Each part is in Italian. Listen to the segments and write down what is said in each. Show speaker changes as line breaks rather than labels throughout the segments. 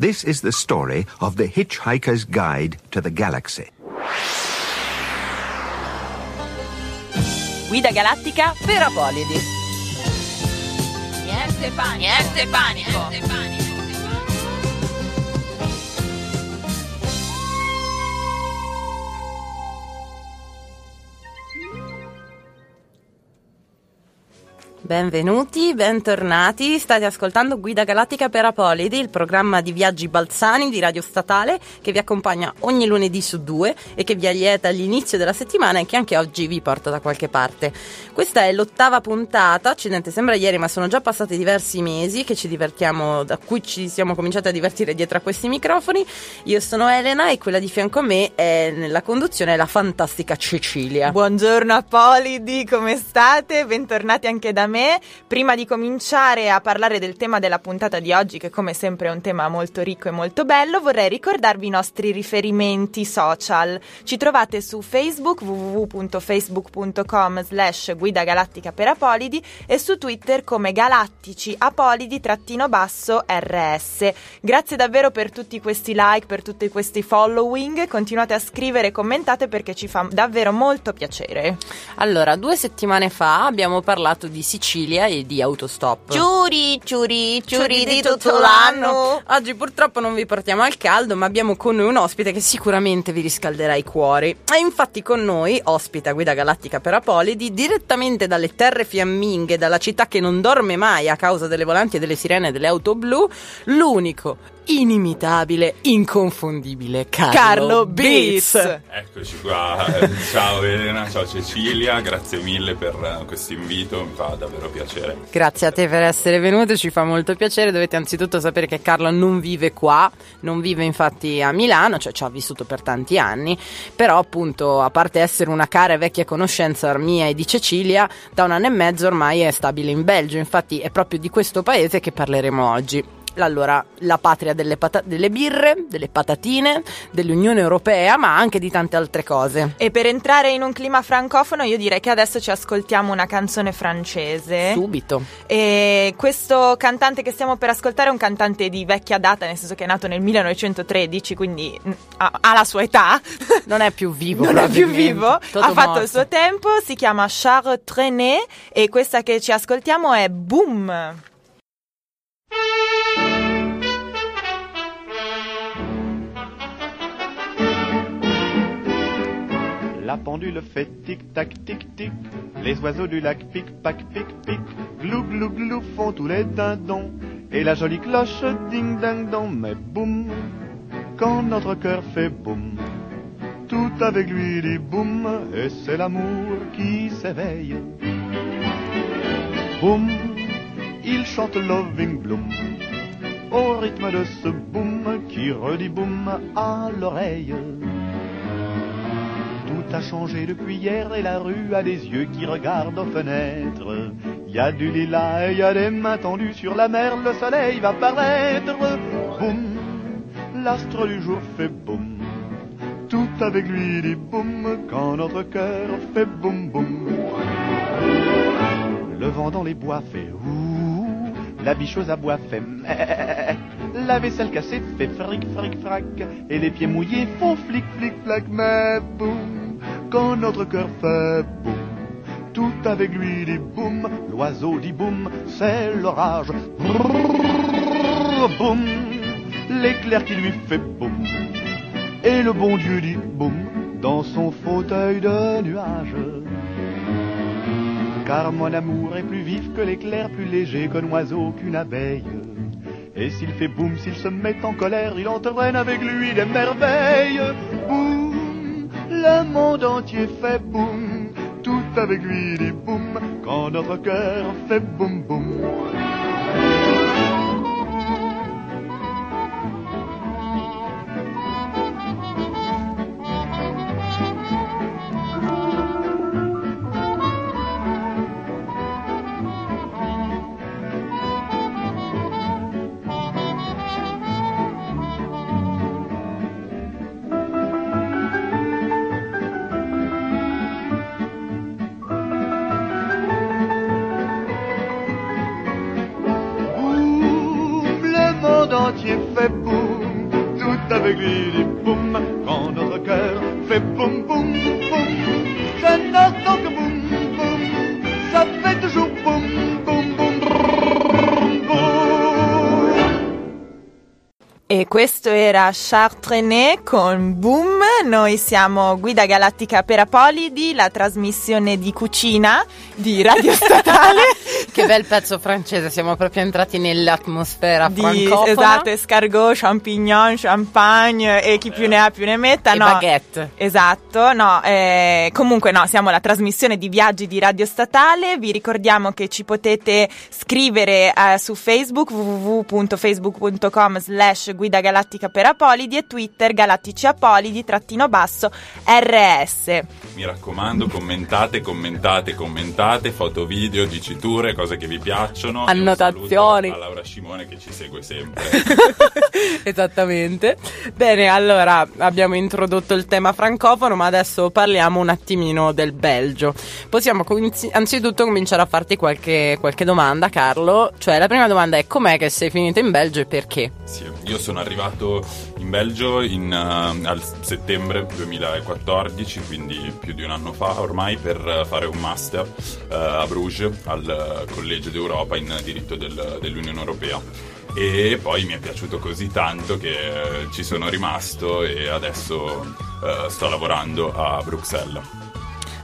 This is the story of the Hitchhiker's Guide to the Galaxy.
Guida galattica per Apolidi.
Niente panico.
Niente panico.
Niente panico.
Benvenuti, bentornati. State ascoltando Guida Galattica per Apolidi, il programma di viaggi balzani di Radio Statale che vi accompagna ogni lunedì su due e che vi allieta all'inizio della settimana e che anche oggi vi porta da qualche parte. Questa è l'ottava puntata, accidente sembra ieri, ma sono già passati diversi mesi che ci divertiamo, da cui ci siamo cominciati a divertire dietro a questi microfoni. Io sono Elena e quella di fianco a me è nella conduzione la fantastica Cecilia.
Buongiorno Apolidi, come state? Bentornati anche da me. Prima di cominciare a parlare del tema della puntata di oggi, che come sempre è un tema molto ricco e molto bello, vorrei ricordarvi i nostri riferimenti social. Ci trovate su Facebook www.facebook.com slash guida galattica per Apolidi e su Twitter come galattici apolidi-basso rs. Grazie davvero per tutti questi like, per tutti questi following. Continuate a scrivere e commentate perché ci fa davvero molto piacere.
Allora, due settimane fa abbiamo parlato di Sicilia e di autostop.
Ciuri, ciuri, ciuri di tutto l'anno.
Oggi purtroppo non vi portiamo al caldo, ma abbiamo con noi un ospite che sicuramente vi riscalderà i cuori. E infatti con noi ospita Guida Galattica per Apolidi direttamente dalle terre fiamminghe, dalla città che non dorme mai a causa delle volanti e delle sirene e delle auto blu, l'unico, inimitabile, inconfondibile Carlo,
Carlo
Beats.
Eccoci qua, ciao Elena, ciao Cecilia, grazie mille per eh, questo invito, mi fa davvero piacere.
Grazie a te per essere venuto, ci fa molto piacere. Dovete anzitutto sapere che Carlo non vive qua, non vive infatti a Milano, cioè ci ha vissuto per tanti anni, però appunto a parte essere una cara e vecchia conoscenza mia e di Cecilia, da un anno e mezzo ormai è stabile in Belgio, infatti è proprio di questo paese che parleremo oggi. Allora, la patria delle, pata- delle birre, delle patatine, dell'Unione Europea, ma anche di tante altre cose.
E per entrare in un clima francofono, io direi che adesso ci ascoltiamo una canzone francese.
Subito.
E questo cantante che stiamo per ascoltare è un cantante di vecchia data, nel senso che è nato nel 1913, quindi mm, ha, ha la sua età.
Non è più vivo.
non è più vivo,
Toto
ha fatto
morto.
il suo tempo, si chiama Charles Trenet e questa che ci ascoltiamo è Boom.
La pendule fait tic-tac, tic-tic. Les oiseaux du lac pic-pac, pic-pic. Glou, glou, glou font tous les dindons. Et la jolie cloche ding-ding-dong. Mais boum, quand notre cœur fait boum. Tout avec lui dit boum. Et c'est l'amour qui s'éveille. Boum, il chante Loving Bloom. Au rythme de ce boum qui redit boum à l'oreille. A changé depuis hier et la rue a des yeux qui regardent aux fenêtres. Y a du lilas et y a des mains tendues sur la mer, le soleil va paraître. Boum, l'astre du jour fait boum. Tout avec lui dit boum quand notre cœur fait boum boum. Le vent dans les bois fait ouh, la bicheuse à bois fait meh, la vaisselle cassée fait fric fric frac, et les pieds mouillés font flic flic flac, mais boum, quand notre cœur fait boum, tout avec lui dit boum, l'oiseau dit boum, c'est l'orage, boum, l'éclair qui lui fait boum, et le bon Dieu dit boum, dans son fauteuil de nuage. Car mon amour est plus vif que l'éclair, plus léger qu'un oiseau, qu'une abeille. Et s'il fait boum, s'il se met en colère, il entraîne avec lui des merveilles. Boum, le monde entier fait boum, tout avec lui dit boum, quand notre cœur fait boum boum.
Era Chartrené con Boom. Noi siamo Guida Galattica per Apolidi, la trasmissione di cucina di Radio Statale.
Che bel pezzo francese, siamo proprio entrati nell'atmosfera
di
francofona.
esatto, escargot, champignon, champagne e chi più ne ha più ne metta.
E
no.
baguette.
Esatto, no, eh, comunque no, siamo la trasmissione di viaggi di Radio Statale, vi ricordiamo che ci potete scrivere eh, su Facebook www.facebook.com slash guida galattica per Apolidi e Twitter galattici apolidi trattino basso RS.
Mi raccomando, commentate, commentate, commentate, foto, video, diciture, cose che vi piacciono.
Annotazioni.
A Laura Scimone che ci segue sempre.
Esattamente. Bene, allora abbiamo introdotto il tema francofono, ma adesso parliamo un attimino del Belgio. Possiamo cominci- anzitutto cominciare a farti qualche, qualche domanda, Carlo. Cioè, la prima domanda è com'è che sei finito in Belgio e perché?
Sì, io sono arrivato in Belgio in, eh, al settembre 2014, quindi più di un anno fa ormai, per fare un master eh, a Bruges al Collegio d'Europa in diritto del- dell'Unione Europea. E poi mi è piaciuto così tanto che eh, ci sono rimasto e adesso eh, sto lavorando a Bruxelles.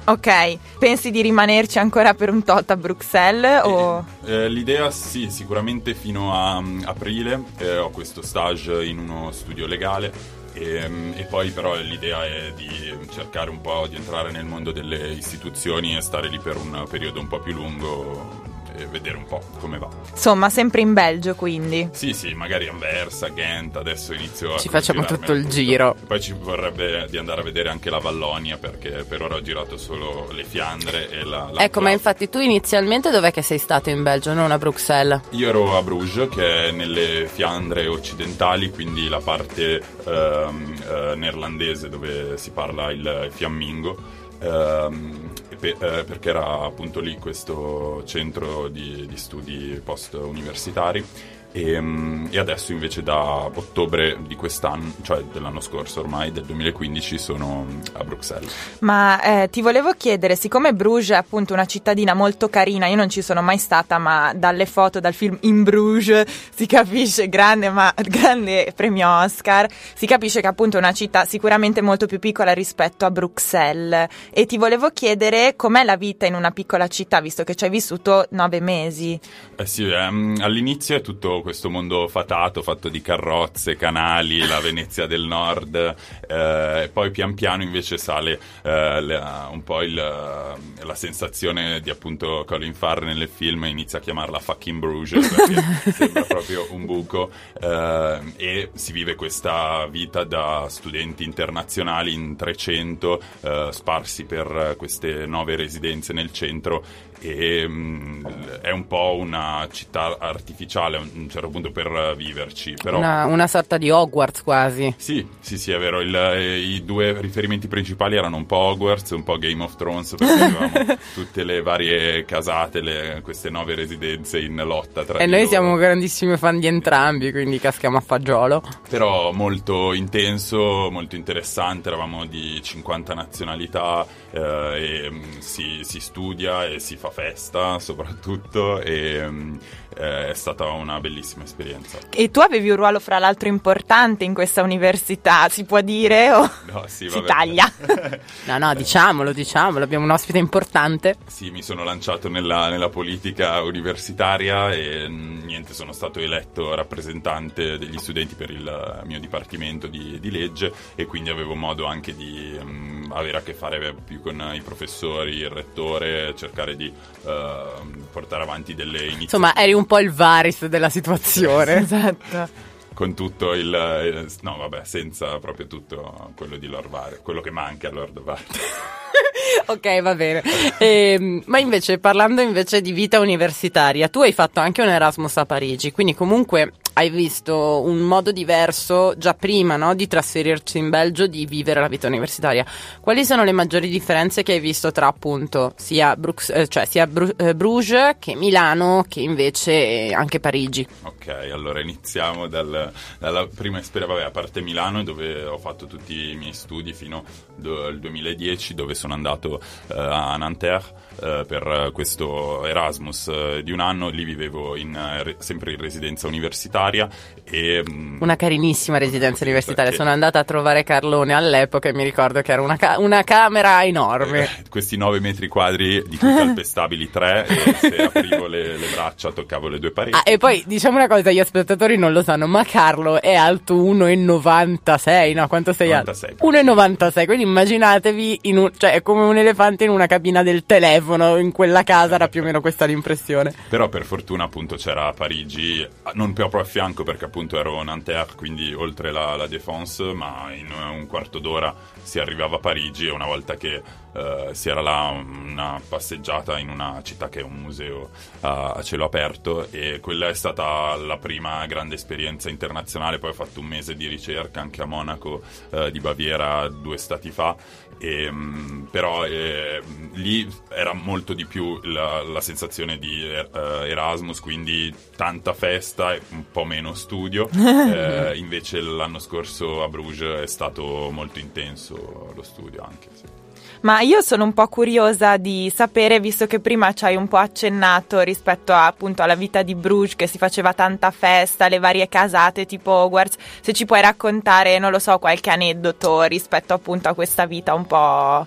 Ok, pensi di rimanerci ancora per un tot a Bruxelles o...
Eh, l'idea sì, sicuramente fino a mm, aprile eh, ho questo stage in uno studio legale e, mm, e poi però l'idea è di cercare un po' di entrare nel mondo delle istituzioni e stare lì per un periodo un po' più lungo e vedere un po' come va.
Insomma, sempre in Belgio quindi.
Sì, sì, magari Anversa, Ghent, adesso inizio a
Ci facciamo tutto il
tutto.
giro.
Poi ci vorrebbe di andare a vedere anche la Vallonia perché per ora ho girato solo le Fiandre e la... la
ecco, ma infatti tu inizialmente dov'è che sei stato in Belgio, non a Bruxelles?
Io ero a Bruges, che è nelle Fiandre occidentali, quindi la parte ehm, eh, neerlandese dove si parla il fiammingo, ehm, e pe- eh, perché era appunto lì questo centro di, di studi post-universitari. E, mm, e adesso invece da ottobre di quest'anno, cioè dell'anno scorso ormai, del 2015, sono a Bruxelles.
Ma eh, ti volevo chiedere, siccome Bruges è appunto una cittadina molto carina, io non ci sono mai stata, ma dalle foto, dal film In Bruges si capisce, grande, ma, grande premio Oscar, si capisce che appunto è una città sicuramente molto più piccola rispetto a Bruxelles. E ti volevo chiedere com'è la vita in una piccola città, visto che ci hai vissuto nove mesi.
Eh sì, ehm, all'inizio è tutto questo mondo fatato, fatto di carrozze, canali, la Venezia del Nord, eh, e poi pian piano invece sale eh, la- un po' il, la sensazione di appunto Colin Farrell nel film, inizia a chiamarla fucking Bruges, perché sembra proprio un buco, eh, e si vive questa vita da studenti internazionali in 300, eh, sparsi per queste nove residenze nel centro e mm, è un po' una città artificiale a un certo punto per viverci, però
Una, una sorta di Hogwarts quasi.
sì, sì, sì, è vero, il- eh, i due riferimenti principali erano un po' Hogwarts e un po' Game of Thrones perché avevamo tutte le varie casate, le- queste nove residenze in lotta tra
E
di
noi
loro.
siamo grandissimi fan di entrambi, quindi caschiamo a fagiolo.
però molto intenso, molto interessante, eravamo di 50 nazionalità eh, e mm, si, si studia e si fa festa soprattutto e mm, eh, è stata una bellissima esperienza.
E tu avevi un ruolo fra l'altro importante in questa università, si può dire? O
No, sì,
si taglia?
No, no, diciamolo, diciamolo, abbiamo un ospite importante.
Sì, mi sono lanciato nella, nella politica universitaria e mm, niente, sono stato eletto rappresentante degli studenti per il mio dipartimento di, di legge e quindi avevo modo anche di mm, avere a che fare più con i professori, il rettore, cercare di eh, portare avanti delle iniziative.
Insomma, eri un po' il varis della situazione.
esatto.
con tutto il, eh, no vabbè senza proprio tutto quello di Lord Var quello che manca a Lord Var
ok, va bene. Ehm, ma invece, parlando invece di vita universitaria, tu hai fatto anche un Erasmus a Parigi, quindi comunque hai visto un modo diverso già prima no, di trasferirci in Belgio, di vivere la vita universitaria. Quali sono le maggiori differenze che hai visto tra appunto sia, Brux, eh, cioè sia Bru- eh, Bruges che Milano che invece anche Parigi?
Ok, allora iniziamo dal, dalla prima esperienza, vabbè, a parte Milano dove ho fatto tutti i miei studi fino al 2010 dove sono andato uh, a Nanterre uh, per questo Erasmus uh, di un anno, lì vivevo in, re, sempre in residenza universitaria e...
Um, una carinissima residenza universitaria, che... sono andata a trovare Carlone all'epoca e mi ricordo che era una, ca- una camera enorme.
Eh, questi 9 metri quadri di cui calpestabili 3 e se aprivo le, le, braccia toccavo le due pareti.
Ah, e poi diciamo una cosa, gli spettatori non lo sanno, ma Carlo è alto 1,96, no? Quanto sei
96,
alto? 1,96, quindi immaginatevi, un, cioè è come un elefante in una cabina del telefono, in quella casa era più o meno questa l'impressione.
Però per fortuna appunto c'era Parigi, non proprio a fianco perché appunto ero Nanterre, quindi oltre la, la Défense, ma in un quarto d'ora si arrivava a Parigi e una volta che uh, si era là una passeggiata in una città che è un museo a, a cielo aperto e quella è stata la prima grande esperienza internazionale, poi ho fatto un mese di ricerca anche a Monaco uh, di Baviera due stati fa e, um, però eh, lì era molto di più la, la sensazione di uh, Erasmus, quindi tanta festa e un po' meno studio. eh, invece l'anno scorso a Bruges è stato molto intenso lo studio anche. Sì.
Ma io sono un po' curiosa di sapere, visto che prima ci hai un po' accennato rispetto a, appunto alla vita di Bruges, che si faceva tanta festa, le varie casate tipo Hogwarts, se ci puoi raccontare, non lo so, qualche aneddoto rispetto appunto a questa vita un po'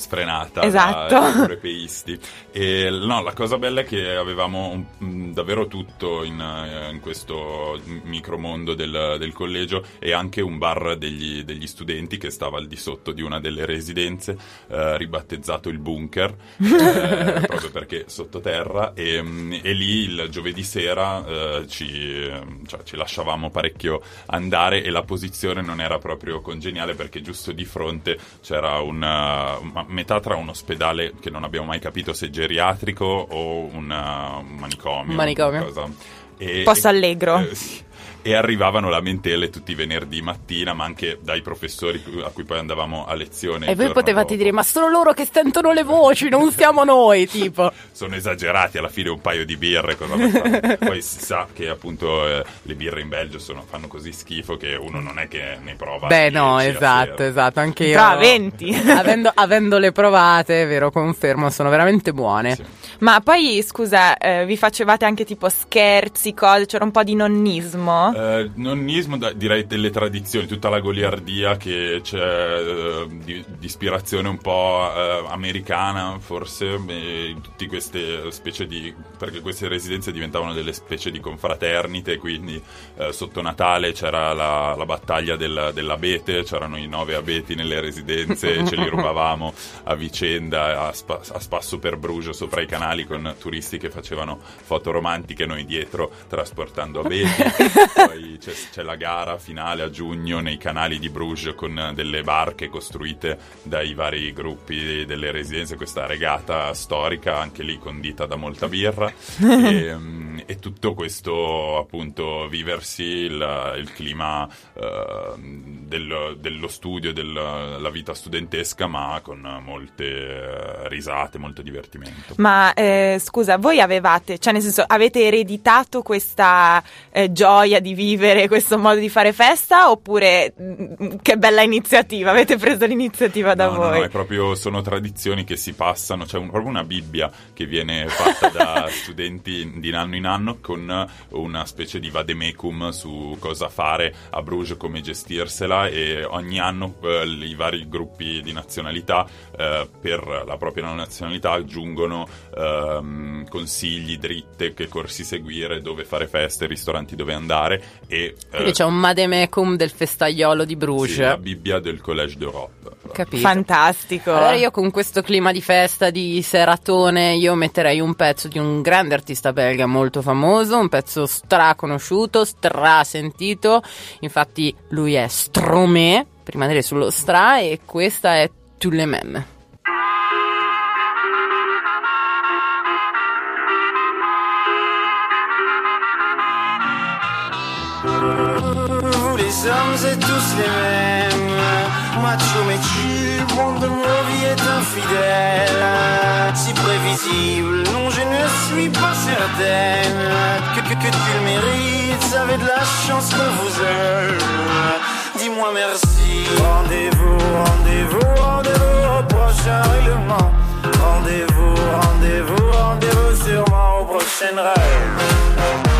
sfrenata
esatto.
da europeisti. E no, la cosa bella è che avevamo un, mm, davvero tutto in, eh, in questo micromondo del, del, collegio e anche un bar degli, degli, studenti che stava al di sotto di una delle residenze, eh, ribattezzato il bunker, eh, proprio perché sottoterra. E, mm, e, lì il giovedì sera eh, ci, cioè, ci lasciavamo parecchio andare e la posizione non era proprio congeniale perché giusto di fronte c'era una, una metà tra un ospedale che non abbiamo mai capito se geriatrico o un manicomio.
Un manicomio.
Posto allegro.
Eh, sì e arrivavano lamentele tutti i venerdì mattina, ma anche dai professori a cui poi andavamo a lezione.
E voi potevate dopo. dire, ma sono loro che sentono le voci, non siamo noi, tipo.
sono esagerati, alla fine un paio di birre, cosa Poi si sa che appunto eh, le birre in Belgio sono, fanno così schifo che uno non è che ne prova.
Beh no, esatto, esatto, anche io.
Tra 20.
avendo, avendole provate, vero, confermo, sono veramente buone. Sì.
Ma poi, scusa, eh, vi facevate anche tipo scherzi, cose, c'era un po' di nonnismo?
Eh, nonnismo, da, direi delle tradizioni, tutta la goliardia che c'è eh, di, di, ispirazione un po' eh, americana, forse, tutte queste specie di. perché queste residenze diventavano delle specie di confraternite, quindi eh, sotto Natale c'era la, la battaglia del, dell'abete, c'erano i nove abeti nelle residenze, ce li rubavamo a vicenda, a, spa, a spasso per Bruges sopra i canali con turisti che facevano foto romantiche, noi dietro trasportando abeti. poi c'è, c'è, la gara finale a giugno nei canali di Bruges con delle barche costruite dai vari gruppi delle residenze, questa regata storica, anche lì condita da molta birra. e, e, tutto questo appunto viversi il, il clima uh, del, dello studio, della vita studentesca, ma con molte uh, risate, molto divertimento.
Ma eh, scusa, voi avevate, cioè nel senso, avete ereditato questa eh, gioia di di vivere questo modo di fare festa oppure mm, che bella iniziativa, avete preso l'iniziativa da
no,
voi?
No, no, è proprio, sono tradizioni che si passano, c'è un, proprio una Bibbia che viene fatta da studenti di anno in anno con una specie di vademecum su cosa fare a Bruges, come gestirsela e ogni anno eh, i vari gruppi di nazionalità eh, per la propria nazionalità aggiungono eh, consigli, dritte, che corsi seguire, dove fare feste, ristoranti dove andare e,
Quindi eh, c'è un mademecum del festaiolo di Bruges. Sì,
la Bibbia del Collège d'Europe.
Capito.
Fantastico.
Allora io con questo clima di festa, di seratone, io metterei un pezzo di un grande artista belga molto famoso, un pezzo straconosciuto, strasentito. Infatti lui è Stromé, per rimanere sullo stra, e questa è Tous
sommes et tous les mêmes. Macho mais tu, monde de vies est infidèle. Si prévisible, non je ne suis pas certaine que, que, que tu le mérites. Avez de la chance qu'on vous aime. Dis-moi merci. Rendez-vous, rendez-vous, rendez-vous au prochain règlement. Rendez-vous, rendez-vous, rendez-vous sûrement au prochain rêve.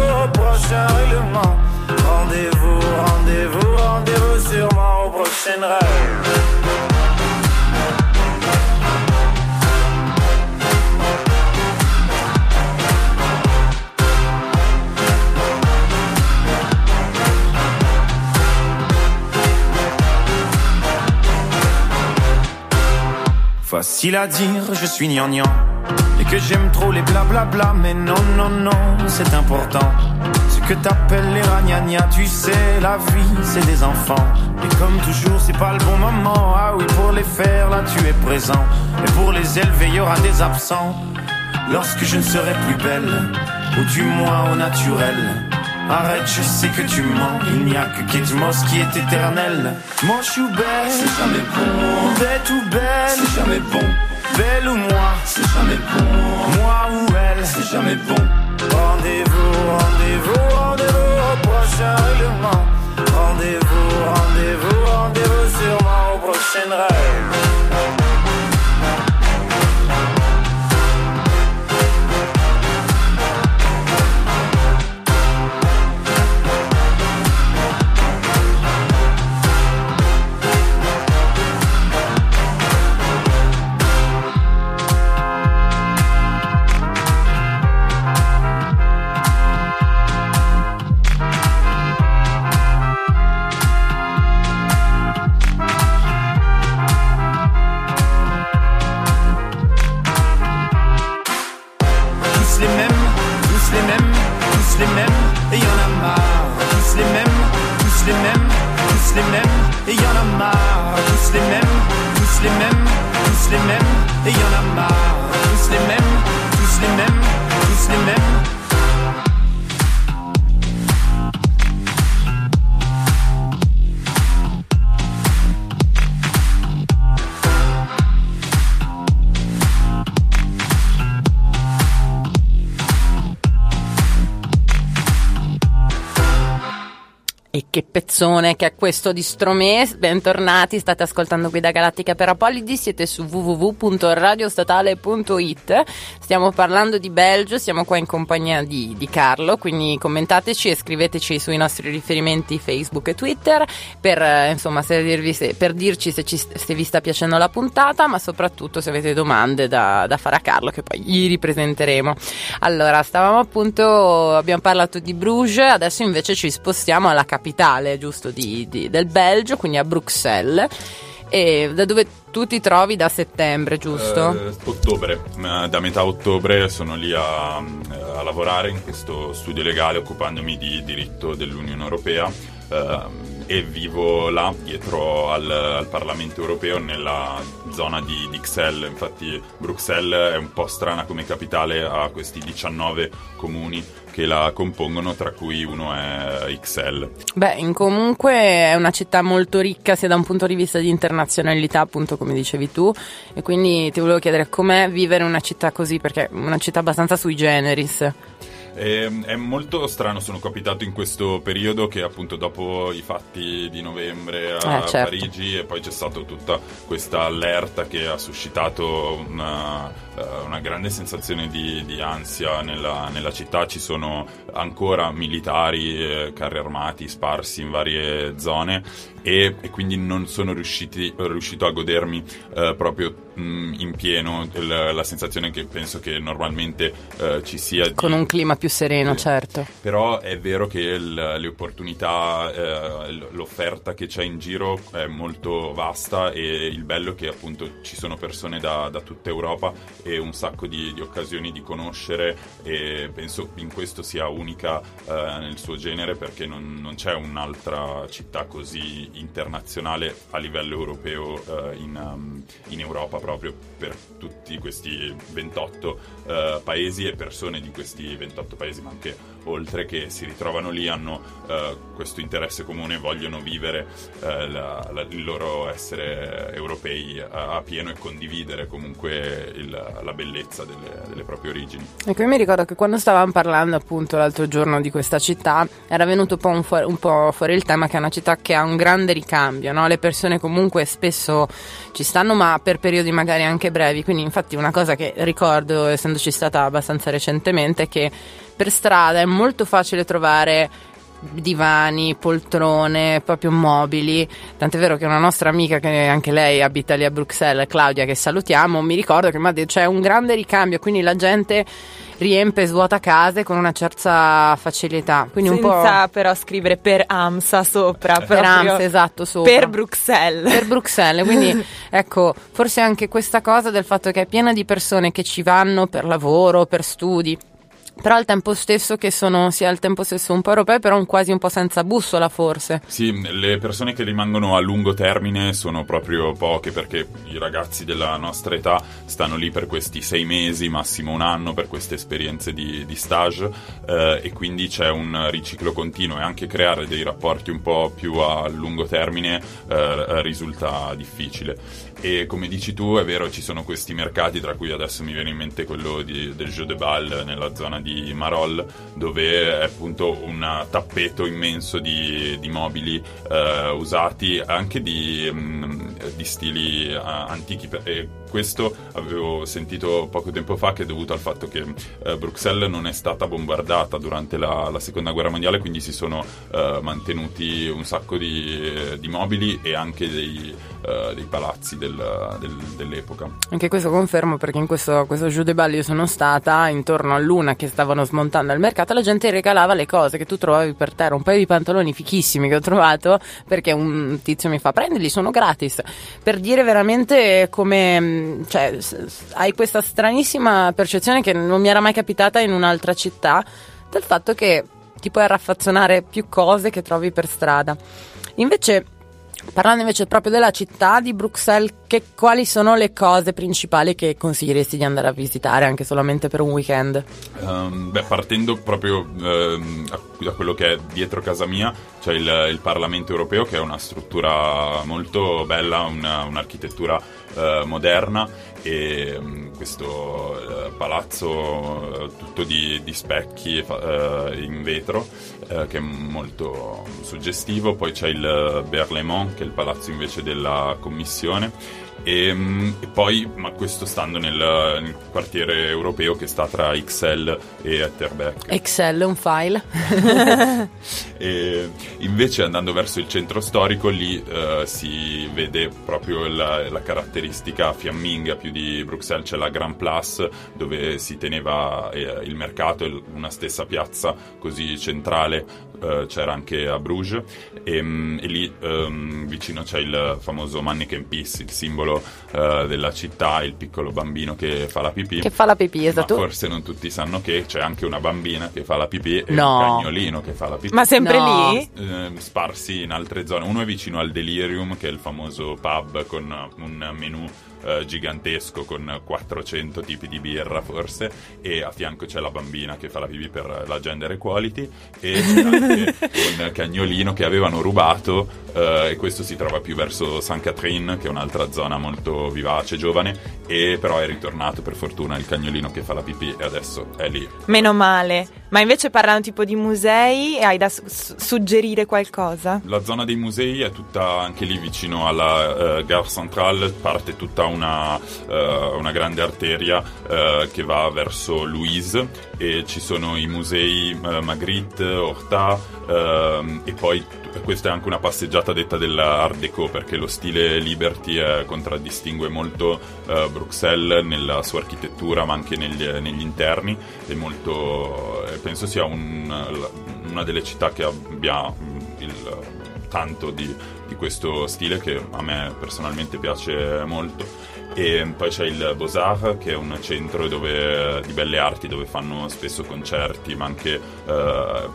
prochain règlement. Rendez-vous, rendez-vous, rendez-vous sûrement au prochain rêve. Facile à dire, je suis gnangnan que j'aime trop les blablabla Mais non, non, non, c'est important Ce que t'appelles les ragnagnas Tu sais, la vie, c'est des enfants Et comme toujours, c'est pas le bon moment Ah oui, pour les faire, là, tu es présent Et pour les élever, y aura des absents Lorsque je ne serai plus belle Ou du moins au naturel Arrête, je sais que tu mens. Il n'y a que Kate Moss qui est éternel. Moi, je suis belle. C'est jamais bon. Bête ou belle. C'est jamais bon. Belle ou moi. C'est jamais bon. Moi ou elle. C'est jamais bon. Rendez-vous, rendez-vous, rendez-vous au prochain règlement. Rendez-vous, rendez-vous, rendez-vous sûrement au prochain rêve.
Che pezzone che è questo di Stromè, bentornati, state ascoltando Guida Galattica per Apolidi, siete su www.radiostatale.it, stiamo parlando di Belgio, siamo qua in compagnia di, di Carlo, quindi commentateci e scriveteci sui nostri riferimenti Facebook e Twitter per, eh, insomma, se se- per dirci se, ci, se vi sta piacendo la puntata, ma soprattutto se avete domande da, da fare a Carlo che poi gli ripresenteremo. Allora, stavamo appunto, abbiamo parlato di Bruges, adesso invece ci spostiamo alla capitale, giusto, di- di- del Belgio, quindi a Bruxelles. E da dove tu ti trovi? Da settembre, giusto?
Eh, ottobre, Eh, da metà ottobre sono lì a, a lavorare in questo studio legale occupandomi di diritto dell'Unione Europea. Eh, e vivo là dietro al, al Parlamento Europeo nella zona di, di infatti Bruxelles è un po' strana come capitale, ha questi 19 comuni che la compongono, tra cui uno è Ixelles.
Beh, comunque è una città molto ricca sia da un punto di vista di internazionalità, appunto come dicevi tu, e quindi ti volevo chiedere com'è vivere in una città così, perché è una città abbastanza sui generis.
E, Ehm, è molto strano, sono capitato in questo periodo che appunto dopo i fatti di novembre a
Eh, certo.
Parigi e poi c'è stata tutta questa allerta che ha suscitato una, eh, una grande sensazione di, di ansia nella, nella città, ci sono ancora militari, eh, carri armati sparsi in varie zone e, e quindi non sono riusciti, riuscito a godermi eh, proprio mh, in pieno il- la sensazione che penso che normalmente eh, ci sia di-
Con un clima più sereno,
Sì.
certo.
però è vero che il- le opportunità, eh, l'offerta che c'è in giro è molto vasta e il bello è che appunto ci sono persone da, da tutta Europa e un sacco di, di occasioni di conoscere e penso in questo sia unica eh, nel suo genere perché non, non c'è un'altra città così internazionale a livello europeo eh, in, um, in Europa proprio per tutti questi 28 eh, paesi e persone di questi 28 paesi ma anche oltre che si ritrovano lì hanno eh, questo interesse comune vogliono vivere eh, la- la- il loro essere europei a, a pieno e condividere comunque il- la bellezza delle, delle proprie origini
Ecco, io mi ricordo che quando stavamo parlando appunto l'altro giorno di questa città era venuto un po', un fu- un po' fuori il tema che è una città che ha un grande ricambio, no? Le persone comunque spesso ci stanno ma per periodi magari anche brevi, quindi infatti una cosa che ricordo essendoci stata abbastanza recentemente è che per strada è molto facile trovare divani, poltrone, proprio mobili. Tant'è vero che una nostra amica, che anche lei abita lì a Bruxelles, Claudia, che salutiamo, mi ricordo che mi ha detto c'è un grande ricambio, quindi la gente riempie e svuota case con una certa facilità. Quindi un
Senza
po'
però scrivere per AMSA sopra,
per
proprio
AMS, esatto, sopra.
per Bruxelles.
per Bruxelles, quindi ecco, forse anche questa cosa del fatto che è piena di persone che ci vanno per lavoro, per studi, però al tempo stesso che sono sia al tempo stesso un po' europee, però quasi un po' senza bussola forse.
Sì, le persone che rimangono a lungo termine sono proprio poche perché i ragazzi della nostra età stanno lì per questi sei mesi, massimo un anno, per queste esperienze di, di stage eh, e quindi c'è un riciclo continuo e anche creare dei rapporti un po' più a lungo termine eh, risulta difficile. E come dici tu, è vero, ci sono questi mercati, tra cui adesso mi viene in mente quello di- del Jeu de Bal nella zona di Marol, dove è appunto un tappeto immenso di, di mobili eh, usati anche di, mm, di stili eh, antichi. E questo avevo sentito poco tempo fa che è dovuto al fatto che eh, Bruxelles non è stata bombardata durante la, la seconda guerra mondiale, quindi si sono eh, mantenuti un sacco di, di mobili e anche dei, eh, dei palazzi del- del- dell'epoca.
Anche questo confermo perché in questo, questo Jeu de Bal io sono stata intorno a luna che stavano smontando il mercato la gente regalava le cose che tu trovavi per terra, un paio di pantaloni fichissimi che ho trovato perché un tizio mi fa prendili, sono gratis. Per dire veramente come mh, cioè, hai questa stranissima percezione che non mi era mai capitata in un'altra città del fatto che ti puoi raffazzonare più cose che trovi per strada. Invece Parlando invece proprio della città di Bruxelles, che, quali sono le cose principali che consiglieresti di andare a visitare anche solamente per un weekend?
Ehm, beh, partendo proprio ehm, da quello che è dietro casa mia, c'è il, il Parlamento europeo che è una struttura molto bella, una- un'architettura eh, moderna e mm, questo eh, palazzo eh, tutto di, di specchi eh, in vetro che è molto suggestivo. Poi c'è il Berlaymont che è il palazzo invece della commissione. E, mm, e poi, ma questo stando nel, nel quartiere europeo che sta tra Ixelles e Etterbeek.
Excel, un file.
Invece andando verso il centro storico lì eh, si vede proprio la, la caratteristica fiamminga più di Bruxelles, c'è la Grand Place dove si teneva eh, il mercato, una stessa piazza così centrale eh, c'era anche a Bruges e, mm, e lì ehm, vicino c'è il famoso Manneken Peace, il simbolo eh, della città, il piccolo bambino che fa la pipì.
che fa la pipì,
Ma
esatto.
forse non tutti sanno che c'è anche una bambina che fa la pipì e
No.
un cagnolino che fa la pipì
Ma sempre
No.
lì?
eh, sparsi in altre zone. Uno è vicino al Delirium, che è il famoso pub con un menù eh, gigantesco con 400 tipi di birra forse e a fianco c'è la bambina che fa la pipì per la gender equality e anche un cagnolino che avevano rubato eh, e questo si trova più verso San Catherine che è un'altra zona molto vivace, giovane e però è ritornato per fortuna il cagnolino che fa la pipì e adesso è lì
Meno male. Ma invece parlando tipo di musei, hai da su- suggerire qualcosa?
La zona dei musei è tutta anche lì vicino alla uh, Gare Centrale, parte tutta una, uh, una grande arteria uh, che va verso Louise e ci sono i musei Magritte, Horta ehm, e poi questa è anche una passeggiata detta dell'Art Deco perché lo stile Liberty eh, contraddistingue molto eh, Bruxelles nella sua architettura ma anche negli, negli interni e molto, eh, penso sia un, una delle città che abbia mm, il, tanto di, di questo stile che a me personalmente piace molto e poi c'è il Beaux-Arts che è un centro dove, di belle arti dove fanno spesso concerti ma anche eh,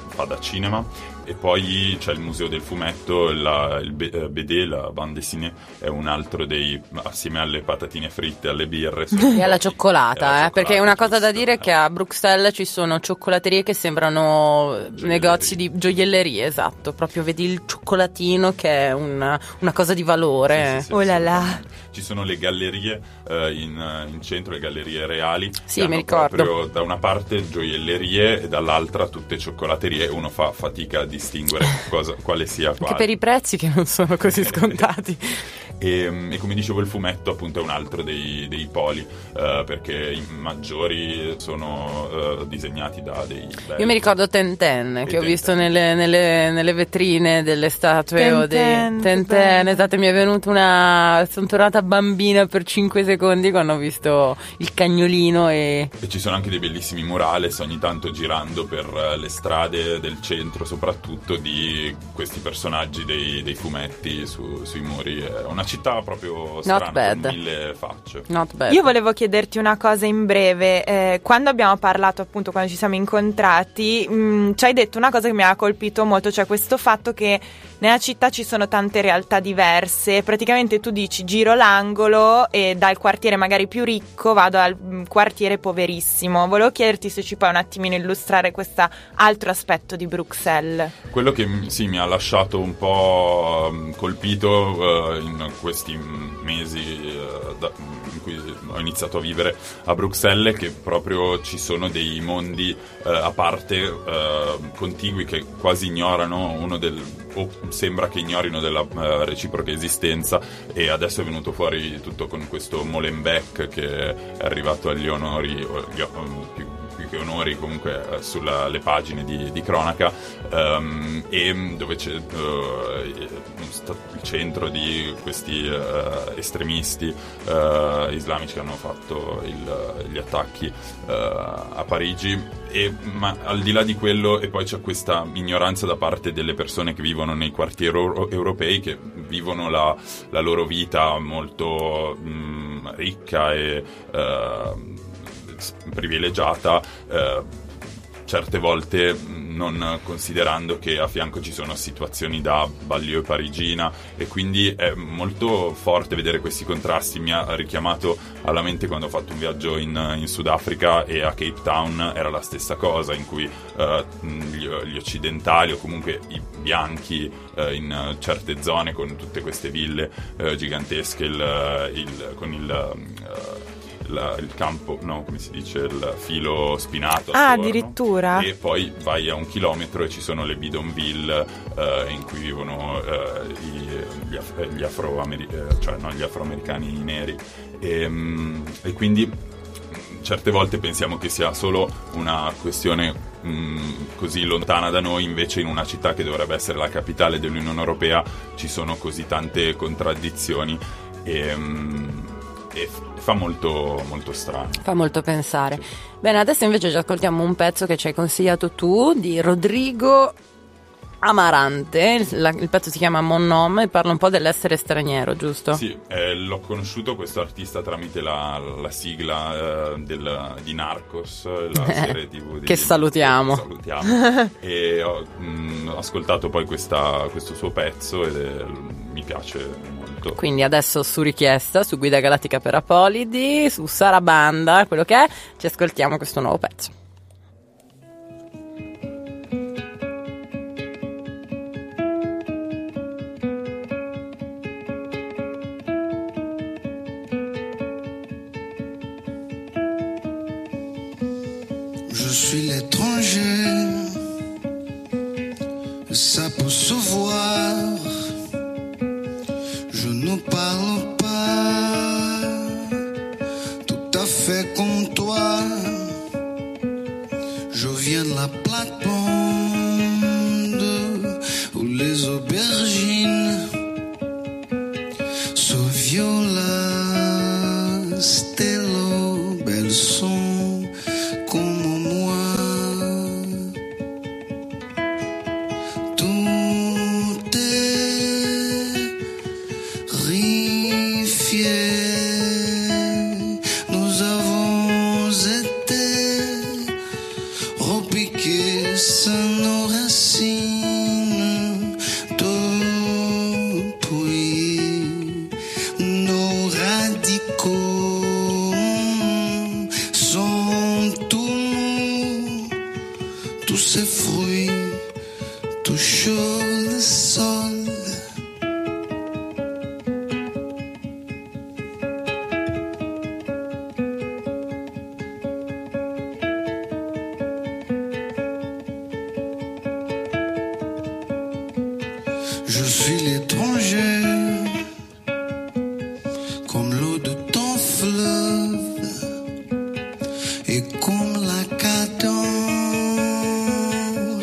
fa da cinema e poi c'è il Museo del Fumetto, la, il BD, eh, la bande dessinée, è un altro dei, assieme alle patatine fritte, alle birre.
E alla cioccolata, eh, perché una cosa da dire è che a Bruxelles ci sono cioccolaterie che sembrano negozi di gioiellerie, esatto, proprio vedi il cioccolatino che è una, una cosa di valore.
Sì, sì, sì, oh là là.
Ci sono le gallerie eh, in, in, centro, le gallerie reali.
Sì, mi ricordo.
Proprio da una parte gioiellerie e dall'altra tutte cioccolaterie, uno fa fatica a distinguere cosa, quale sia quale.
Anche per i prezzi che non sono così scontati.
E, e, come dicevo il fumetto appunto è un altro dei, dei poli uh, perché i maggiori sono uh, disegnati da dei belli.
io mi ricordo Tenten che ho visto nelle, nelle, nelle, vetrine delle statue
Tenten,
o dei Tenten esatto mi è venuta una sono tornata bambina per 5 secondi quando ho visto il cagnolino e...
e ci sono anche dei bellissimi murales ogni tanto girando per uh, le strade del centro soprattutto di questi personaggi dei, dei fumetti su, sui muri è una città proprio strana, con mille facce.
Io volevo chiederti una cosa in breve. Eh, quando abbiamo parlato, appunto, quando ci siamo incontrati, mh, mm, ci hai detto una cosa che mi ha colpito molto, cioè questo fatto che nella città ci sono tante realtà diverse. Praticamente tu dici giro l'angolo e dal quartiere magari più ricco vado al mm, quartiere poverissimo. Volevo chiederti se ci puoi un attimino illustrare questo altro aspetto di Bruxelles.
Quello che sì, mi ha lasciato un po' mm, colpito uh, in questi mesi uh, da, in cui ho iniziato a vivere a Bruxelles è che proprio ci sono dei mondi uh, a parte contigui che quasi ignorano uno del o sembra che ignorino della reciproca esistenza e adesso è venuto fuori tutto con questo Molenbeek che è arrivato agli onori, più, più, che onori comunque uh, sulle pagine di, di cronaca um, e dove c'è uh, il centro di questi estremisti islamici che hanno fatto il, gli attacchi a Parigi. E, ma al di là di quello e poi c'è questa ignoranza da parte delle persone che vivono nei quartieri euro- europei che vivono la, la loro vita molto mh, mm, ricca e uh, privilegiata uh, certe volte non considerando che a fianco ci sono situazioni da Baglieu parigina e quindi è molto forte vedere questi contrasti. Mi ha richiamato alla mente quando ho fatto un viaggio in, in Sudafrica e a Cape Town era la stessa cosa in cui uh, gli, gli, occidentali o comunque i bianchi uh, in certe zone con tutte queste ville uh, gigantesche il, il, con il la, il campo, no, come si dice, il filo spinato.
Ah, addirittura.
E poi vai a un chilometro e ci sono le bidonville eh, in cui vivono eh, gli, af- gli, afroameri- eh, cioè, no, gli afroamericani neri. E, mm, e quindi certe volte pensiamo che sia solo una questione mh, mm, così lontana da noi, invece in una città che dovrebbe essere la capitale dell'Unione Europea ci sono così tante contraddizioni e, mh, mm, e fa molto, molto strano.
Fa molto pensare. Bene, adesso invece ci ascoltiamo un pezzo che ci hai consigliato tu di Rodrigo Amarante, il, il pezzo si chiama Mon Nom e parla un po' dell'essere straniero, giusto?
Sì, eh, l'ho conosciuto questo artista tramite la, la sigla eh, del, di Narcos, la serie tv di,
che salutiamo.
Che salutiamo. e ho mh, ascoltato poi questa, questo suo pezzo e mi piace molto.
Quindi adesso su richiesta, su Guida Galattica per Apolidi, su Sarabanda, quello che è, ci ascoltiamo questo nuovo pezzo.
suis l'étranger. Ça peut se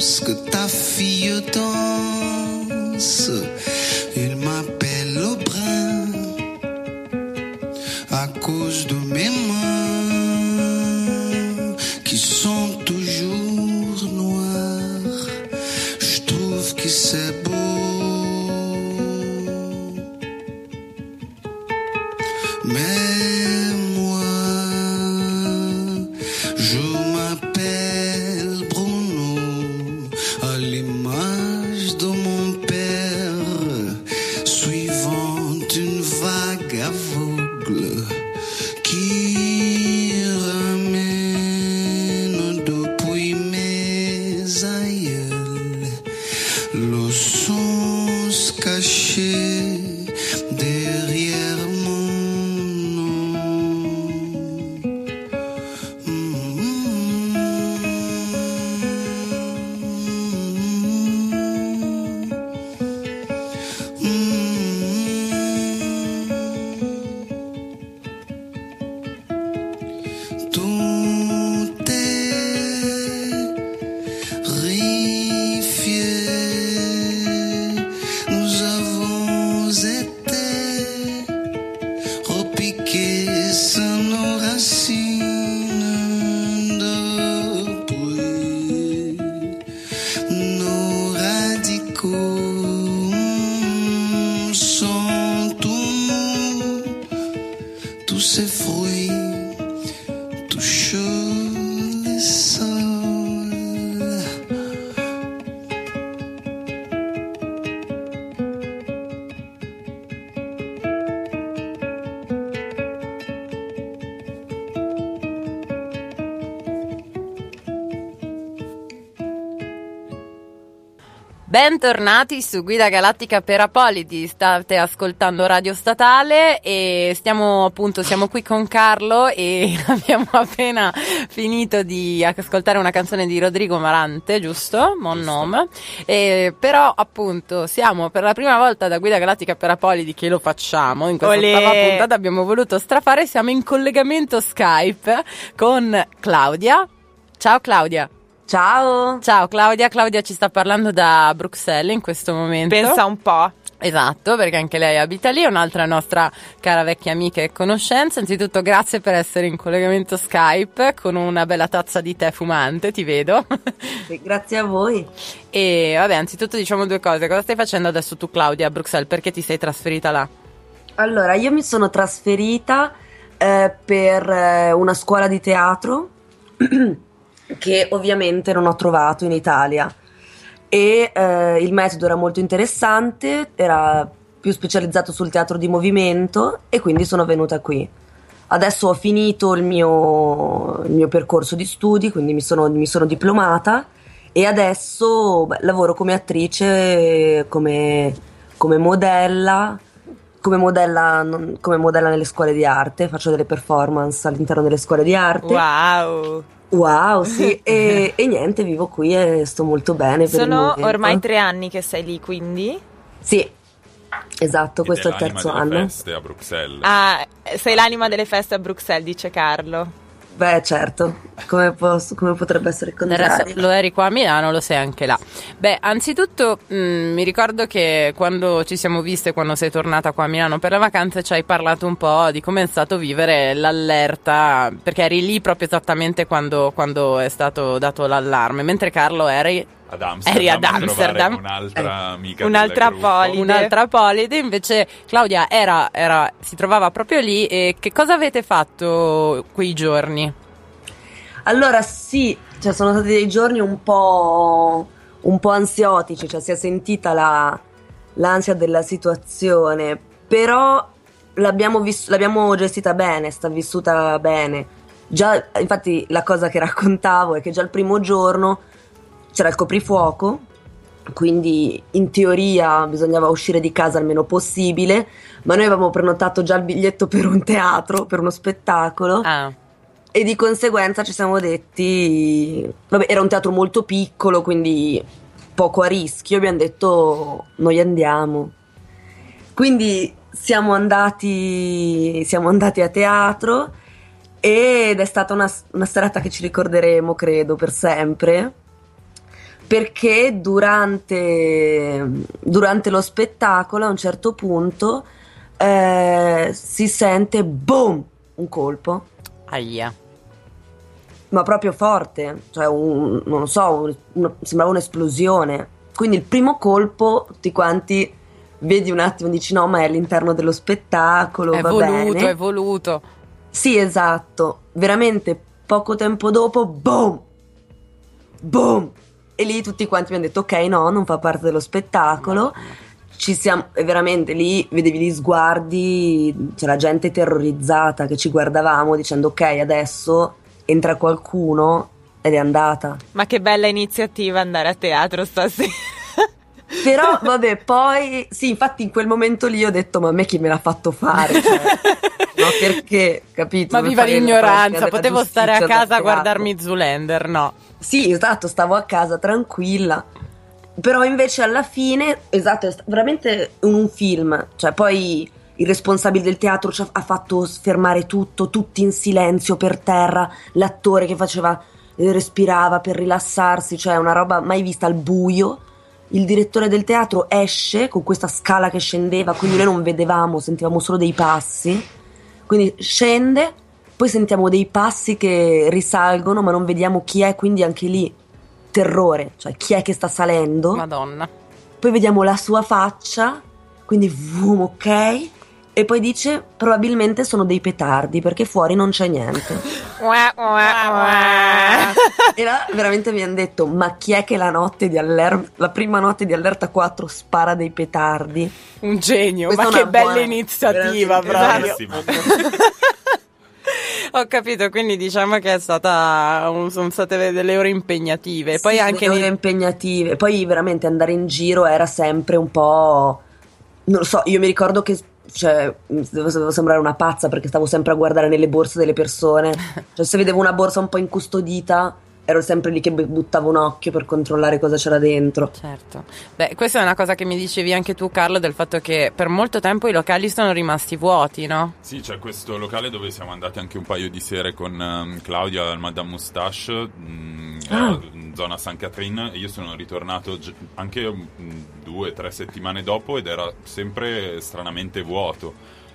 que ta fille danse.
Bentornati su Guida Galattica per Apolidi, state ascoltando Radio Statale e stiamo appunto, siamo qui con Carlo e abbiamo appena finito di ascoltare una canzone di Rodrigo Marante, giusto? Mon nome. E, però appunto siamo per la prima volta da Guida Galattica per Apolidi che lo facciamo, in questa
Olè.
ottava puntata abbiamo voluto strafare, siamo in collegamento Skype con Claudia. Ciao Claudia.
Ciao!
Ciao Claudia, Claudia ci sta parlando da Bruxelles in questo momento.
Pensa un po'.
Esatto, perché anche lei abita lì, è un'altra nostra cara vecchia amica e conoscenza. Anzitutto grazie per essere in collegamento Skype con una bella tazza di tè fumante, ti vedo.
Grazie a voi.
e vabbè, anzitutto diciamo due cose. Cosa stai facendo adesso tu Claudia a Bruxelles? Perché ti sei trasferita là?
Allora, io mi sono trasferita eh, per eh, una scuola di teatro che ovviamente non ho trovato in Italia e eh, il metodo era molto interessante, era più specializzato sul teatro di movimento e quindi sono venuta qui. Adesso ho finito il mio, il mio percorso di studi, quindi mi sono, mi sono diplomata e adesso beh, lavoro come attrice, come, come modella, come modella, come modella nelle scuole di arte, faccio delle performance all'interno delle scuole di arte.
Wow.
Wow, sì, e, e niente, vivo qui e sto molto bene.
Sono ormai tre anni che sei lì, quindi?
Sì, esatto,
Ed
questo è il
l'anima
terzo
delle
anno.
feste a Bruxelles.
Ah, sei l'anima delle feste a Bruxelles, dice Carlo.
Beh, certo, come, posso- come potrebbe essere il
resto
contrario?
lo eri qua a Milano, lo sei anche là. Beh, anzitutto mh, mi ricordo che quando ci siamo viste, quando sei tornata qua a Milano per le vacanze, ci hai parlato un po' di come è stato vivere l'allerta, perché eri lì proprio esattamente quando, quando è stato dato l'allarme, mentre Carlo eri
ad Amsterdam.
eri ad Amsterdam.
Un'altra amica
Un'altra
del gruppo.
poli.
un'altra polide, invece Claudia era, era- si trovava proprio lì e che cosa avete fatto quei giorni?
Allora sì, cioè sono stati dei giorni un po', un po' ansiotici, cioè si è sentita la- l'ansia della situazione, però l'abbiamo, vis- l'abbiamo gestita bene, sta vissuta bene. Già, infatti la cosa che raccontavo è che già il primo giorno c'era il coprifuoco, quindi in teoria bisognava uscire di casa il meno possibile, ma noi avevamo prenotato già il biglietto per un teatro, per uno spettacolo.
Ah,
E di conseguenza ci siamo detti, vabbè, era un teatro molto piccolo, quindi poco a rischio. Abbiamo detto, noi andiamo. Quindi siamo andati, siamo andati a teatro ed è stata una, una serata che ci ricorderemo, credo, per sempre. Perché durante, durante lo spettacolo, a un certo punto, eh, si sente boom! Un colpo
aia.
ma proprio forte, cioè un, non lo so, un- un- sembrava un'esplosione. Quindi il primo colpo, tutti quanti vedi un attimo, dici no, ma è all'interno dello spettacolo,
È voluto,
bene.
è voluto.
Sì, esatto. Veramente poco tempo dopo, boom! Boom! E lì tutti quanti mi hanno detto ok, no, non fa parte dello spettacolo. Ci siamo, veramente lì vedevi gli sguardi, c'era gente terrorizzata che ci guardavamo dicendo ok, adesso entra qualcuno ed è andata.
Ma che bella iniziativa andare a teatro stasera.
Però vabbè, poi sì, infatti in quel momento lì ho detto ma a me chi me l'ha fatto fare? Cioè, no, perché, capito?
Ma viva l'ignoranza, potevo stare a casa a guardarmi Zoolander, no.
Sì, esatto, stavo a casa tranquilla. Però invece alla fine, esatto, è veramente un film. Cioè, poi il responsabile del teatro ci ha, ha fatto fermare tutto, tutti in silenzio per terra, l'attore che faceva, eh, respirava per rilassarsi, cioè una roba mai vista al buio. Il direttore del teatro esce con questa scala che scendeva, quindi noi non vedevamo, sentivamo solo dei passi. Quindi scende, poi sentiamo dei passi che risalgono, ma non vediamo chi è, quindi anche lì terrore, cioè chi è che sta salendo.
Madonna.
Poi vediamo la sua faccia, quindi boom, ok. E poi dice probabilmente sono dei petardi perché fuori non c'è niente. E là veramente mi hanno detto ma chi è che la notte di allerta, la prima notte di allerta 4 spara dei petardi?
Un genio,
Questa
ma che bella
buona-
iniziativa.
Bellissimo.
Ho capito, quindi diciamo che è stata un- sono state delle ore impegnative. Poi
Sì,
anche
delle ore impegnative. Poi veramente andare in giro era sempre un po'. Non lo so, io mi ricordo che. Cioè, devo sembrare una pazza perché stavo sempre a guardare nelle borse delle persone. Cioè, se vedevo una borsa un po' incustodita, ero sempre lì che bu- buttavo un occhio per controllare cosa c'era dentro.
Certo. Beh, questa è una cosa che mi dicevi anche tu, Carlo, del fatto che per molto tempo i locali sono rimasti vuoti, no?
Sì, c'è questo locale dove siamo andati anche un paio di sere con ehm, Claudia al Madame Moustache, mm,
Ah.
in zona San Catherine, e io sono ritornato gi- anche mm, due o tre settimane dopo ed era sempre stranamente vuoto.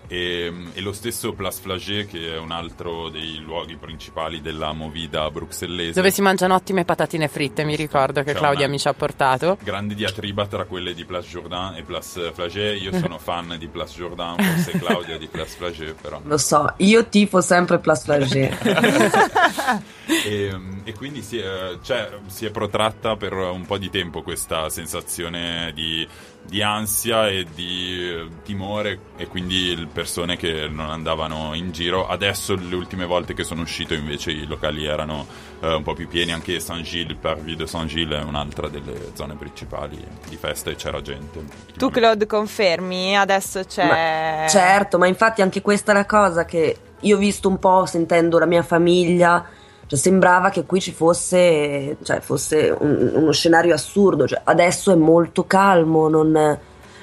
E, e lo stesso Place Flagey, che è un altro dei luoghi principali della movida bruxellese.
Dove si mangiano ottime patatine fritte, mi ricordo che
C'è
Claudia mi ci ha portato.
grande diatriba tra quelle di Place Jourdain e Place Flagey. Io sono fan di Place Jourdain, forse Claudia di Place Flagey, però.
Lo so, io tifo sempre Place Flagey.
e, e quindi si è, cioè, si è protratta per un po' di tempo questa sensazione di, di ansia e di eh, timore e quindi persone che non andavano in giro. Adesso le ultime volte che sono uscito invece i locali erano eh, un po' più pieni, anche Saint-Gilles, il Parvis de Saint-Gilles è un'altra delle zone principali di festa e c'era gente.
Tu, Claude, confermi? Adesso c'è.
Ma- certo, ma infatti anche questa è la cosa che io ho visto un po' sentendo la mia famiglia, Cioè, sembrava che qui ci fosse, cioè, fosse un- uno scenario assurdo. Cioè, adesso è molto calmo, non-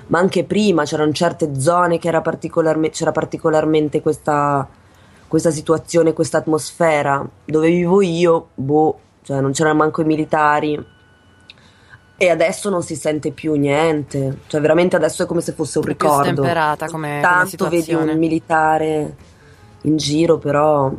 ma anche prima c'erano certe zone che era particolarme- c'era particolarmente questa, questa situazione, questa atmosfera. Dove vivo io, boh, cioè, non c'erano manco i militari. E adesso non si sente più niente. Cioè, veramente adesso è come se fosse un
È più
ricordo.
stemperata come, come
Tanto vedi
situazione.
un militare in giro, però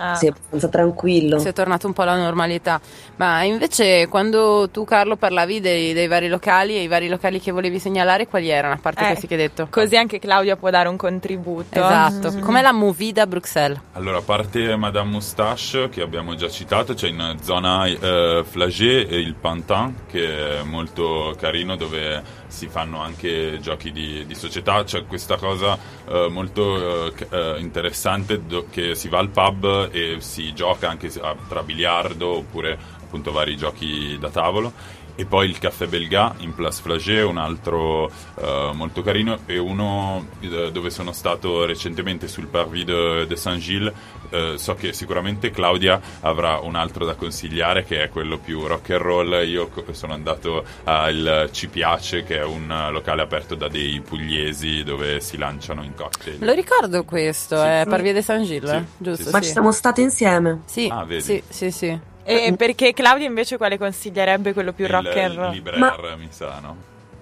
Ah.
si è abbastanza tranquillo.
Si è tornato un po' alla normalità. Ma invece, quando tu, Carlo, parlavi dei, dei vari locali e i vari locali che volevi segnalare, quali erano? A parte
Eh,
questi che hai detto.
Così anche Claudia può dare un contributo.
Esatto. Com'è la movida a Bruxelles?
Allora, a parte Madame Moustache, che abbiamo già citato, c'è in zona eh, Flagey e il Pantin, che è molto carino, dove si fanno anche giochi di, di società. C'è questa cosa eh, molto eh, eh, interessante do- che si va al pub e si gioca anche a- tra biliardo oppure appunto vari giochi da tavolo. E poi il Caffè Belga in Place Flagey, un altro eh, molto carino, e uno eh, dove sono stato recentemente sul Parvis de, de Saint-Gilles. Eh, so che sicuramente Claudia avrà un altro da consigliare che è quello più rock and roll. Io co- sono andato al Ci Piace, che è un locale aperto da dei pugliesi dove si lanciano in cocktail.
Lo ricordo questo,
Sì.
è Parvie de Saint-Gilles,
Sì,
giusto?
sì,
Ma ci siamo state insieme.
Sì,
Ah, vedi.
sì, sì, sì.
E perché Claudia invece quale consiglierebbe quello più
il,
rock and roll?
il Libraire, mi sa, no?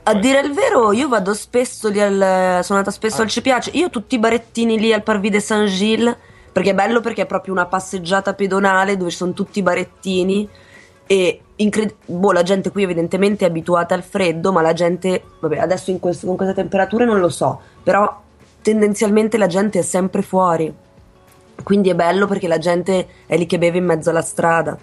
A dire il vero, io vado spesso lì al. Sono andata spesso
Ah.
al Ci Piace. Io tutti i barettini lì al Parvis de Saint-Gilles. Perché è bello perché è proprio una passeggiata pedonale dove ci sono tutti i barettini. E incred- boh, la gente qui evidentemente è abituata al freddo, ma la gente. Vabbè, adesso in questo- con queste temperature non lo so. Però tendenzialmente la gente è sempre fuori. Quindi è bello perché la gente è lì che beve in mezzo alla strada.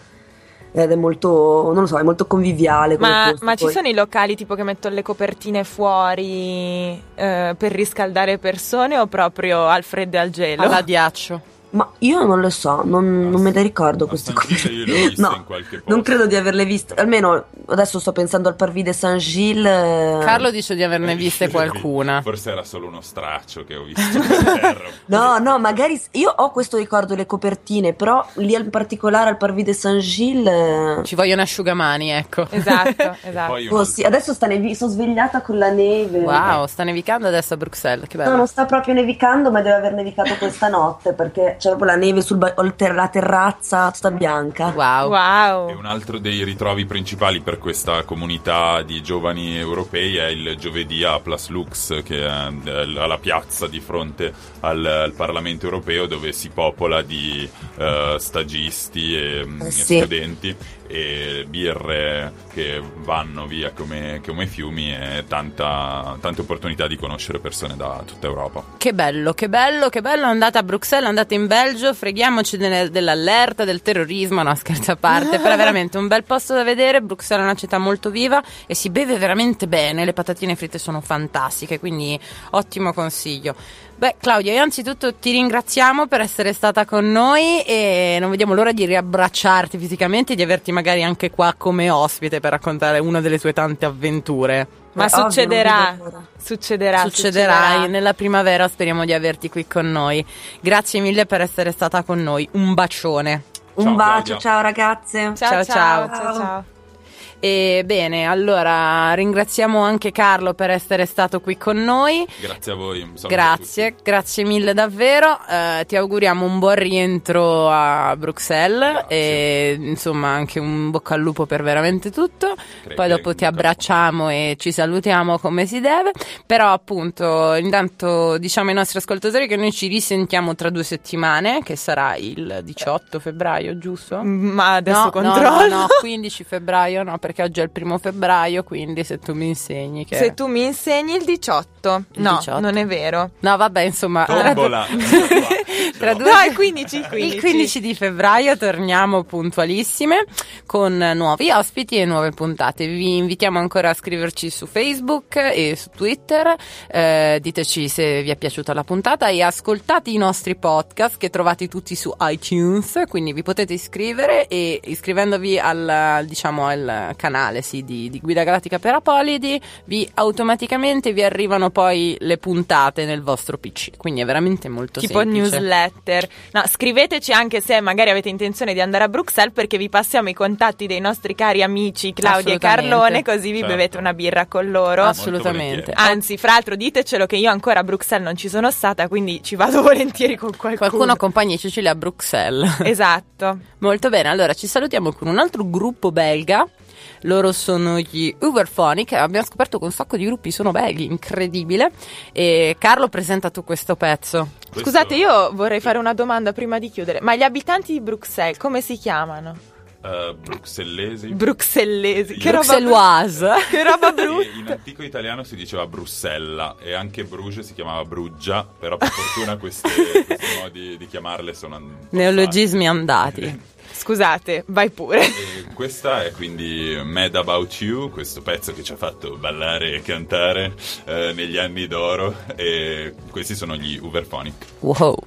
Ed è molto, non lo so, è molto conviviale.
Ma,
posto,
ma ci sono i locali tipo che mettono le copertine fuori eh, per riscaldare persone o proprio al freddo e al gelo?
Alla ghiaccio.
Ma io non lo so, non, non me le ricordo queste
San
cose.
Gilles io le ho viste
No,
in qualche posto.
non credo di averle viste. Almeno adesso sto pensando al Parvis de Saint-Gilles. eh,
Carlo dice di averne viste qualcuna.
Forse era solo uno straccio che ho visto.
No, no, magari io ho questo ricordo delle copertine, però lì in particolare al Parvis de Saint-Gilles. eh,
Ci vogliono asciugamani, ecco.
Esatto, esatto.
Oh, sì, adesso sta nevi- sono svegliata con la neve.
Wow, sta nevicando adesso a Bruxelles, che
No,
bello.
non sta proprio nevicando, ma deve aver nevicato questa notte perché c'è proprio la neve sul ba- oltre la terrazza tutta bianca.
Wow.
Wow.
E un altro dei ritrovi principali per questa comunità di giovani europei è il giovedì a Place Lux, che è eh, alla piazza di fronte al, al Parlamento europeo, dove si popola di eh, stagisti e, mm,
Eh,
e
sì.
studenti e birre che vanno via come, come fiumi e tanta, tante opportunità di conoscere persone da tutta Europa.
Che bello, che bello, che bello. Andate a Bruxelles, andate in Belgio, freghiamoci delle- dell'allerta, del terrorismo, no scherzi a parte, però veramente un bel posto da vedere. Bruxelles è una città molto viva e si beve veramente bene, le patatine fritte sono fantastiche, quindi ottimo consiglio. Beh, Claudia, innanzitutto ti ringraziamo per essere stata con noi e non vediamo l'ora di riabbracciarti fisicamente e di averti magari anche qua come ospite per raccontare una delle tue tante avventure.
Ma
ovvio,
succederà, succederà,
Succederà nella primavera, speriamo di averti qui con noi. Grazie mille per essere stata con noi. Un bacione.
Un bacio,
Claudia.
ciao ragazze.
Ciao,
Ciao,
ciao,
ciao.
ciao, ciao.
E bene, allora ringraziamo anche Carlo per essere stato qui con noi.
Grazie a voi. saluto a
Grazie, grazie mille davvero. Eh, ti auguriamo un buon rientro a Bruxelles
Grazie.
e insomma anche un bocca al lupo per veramente tutto.
Crei-
Poi dopo ti abbracciamo e ci salutiamo come si deve. Però appunto, intanto diciamo ai nostri ascoltatori che noi ci risentiamo tra due settimane, che sarà il 18 febbraio, giusto?
Ma adesso
no,
controllo.
No, no, no, 15 febbraio, no, perché oggi è il primo febbraio, quindi se tu mi insegni che...
Se tu mi insegni il 18.
Il
no,
18.
non è vero.
No, vabbè, insomma...
Tombola.
tra due-
No, è 15, il 15.
Il 15 di febbraio torniamo puntualissime con nuovi ospiti e nuove puntate. Vi invitiamo ancora a scriverci su Facebook e su Twitter. Eh, diteci se vi è piaciuta la puntata e ascoltate i nostri podcast che trovate tutti su iTunes. Quindi vi potete iscrivere e iscrivendovi al, diciamo, al canale sì, di, di Guida Galattica per Apolidi, vi automaticamente vi arrivano poi le puntate nel vostro PC. Quindi è veramente molto
Tipo
semplice.
newsletter newsletter. No, scriveteci anche se magari avete intenzione di andare a Bruxelles perché vi passiamo i contatti dei nostri cari amici Claudia e. Carlone così vi
Certo.
bevete una birra con loro.
Assolutamente.
Anzi, fra l'altro ditecelo che io ancora a Bruxelles non ci sono stata, quindi ci vado volentieri con qualcuno.
Qualcuno accompagni Cecilia a Bruxelles.
Esatto.
Molto bene, allora ci salutiamo con un altro gruppo belga. Loro sono gli Uberphonic. Abbiamo scoperto che un sacco di gruppi sono belgi, incredibile. E Carlo, presenta tu questo pezzo.
Questo-
Scusate, io vorrei fare una domanda prima di chiudere. Ma gli abitanti di Bruxelles come si chiamano?
Eh, bruxellesi.
Bruxellesi. Che roba. Che roba brutta.
in antico italiano si diceva Brussella e anche Bruges si chiamava Bruggia, però per fortuna questi, questi modi di chiamarle sono
Neologismi andati.
Scusate, vai pure.
E questa è quindi Mad About You, questo pezzo che ci ha fatto ballare e cantare eh, negli anni d'oro e questi sono gli Uberphonic.
Wow.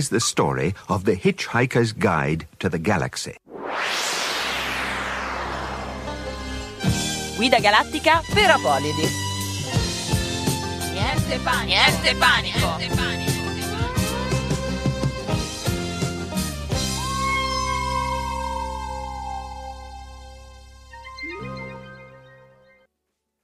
Is the story of the Hitchhiker's Guide to the Galaxy.
Guida galattica per Apolidi.
Niente panico. Niente panico.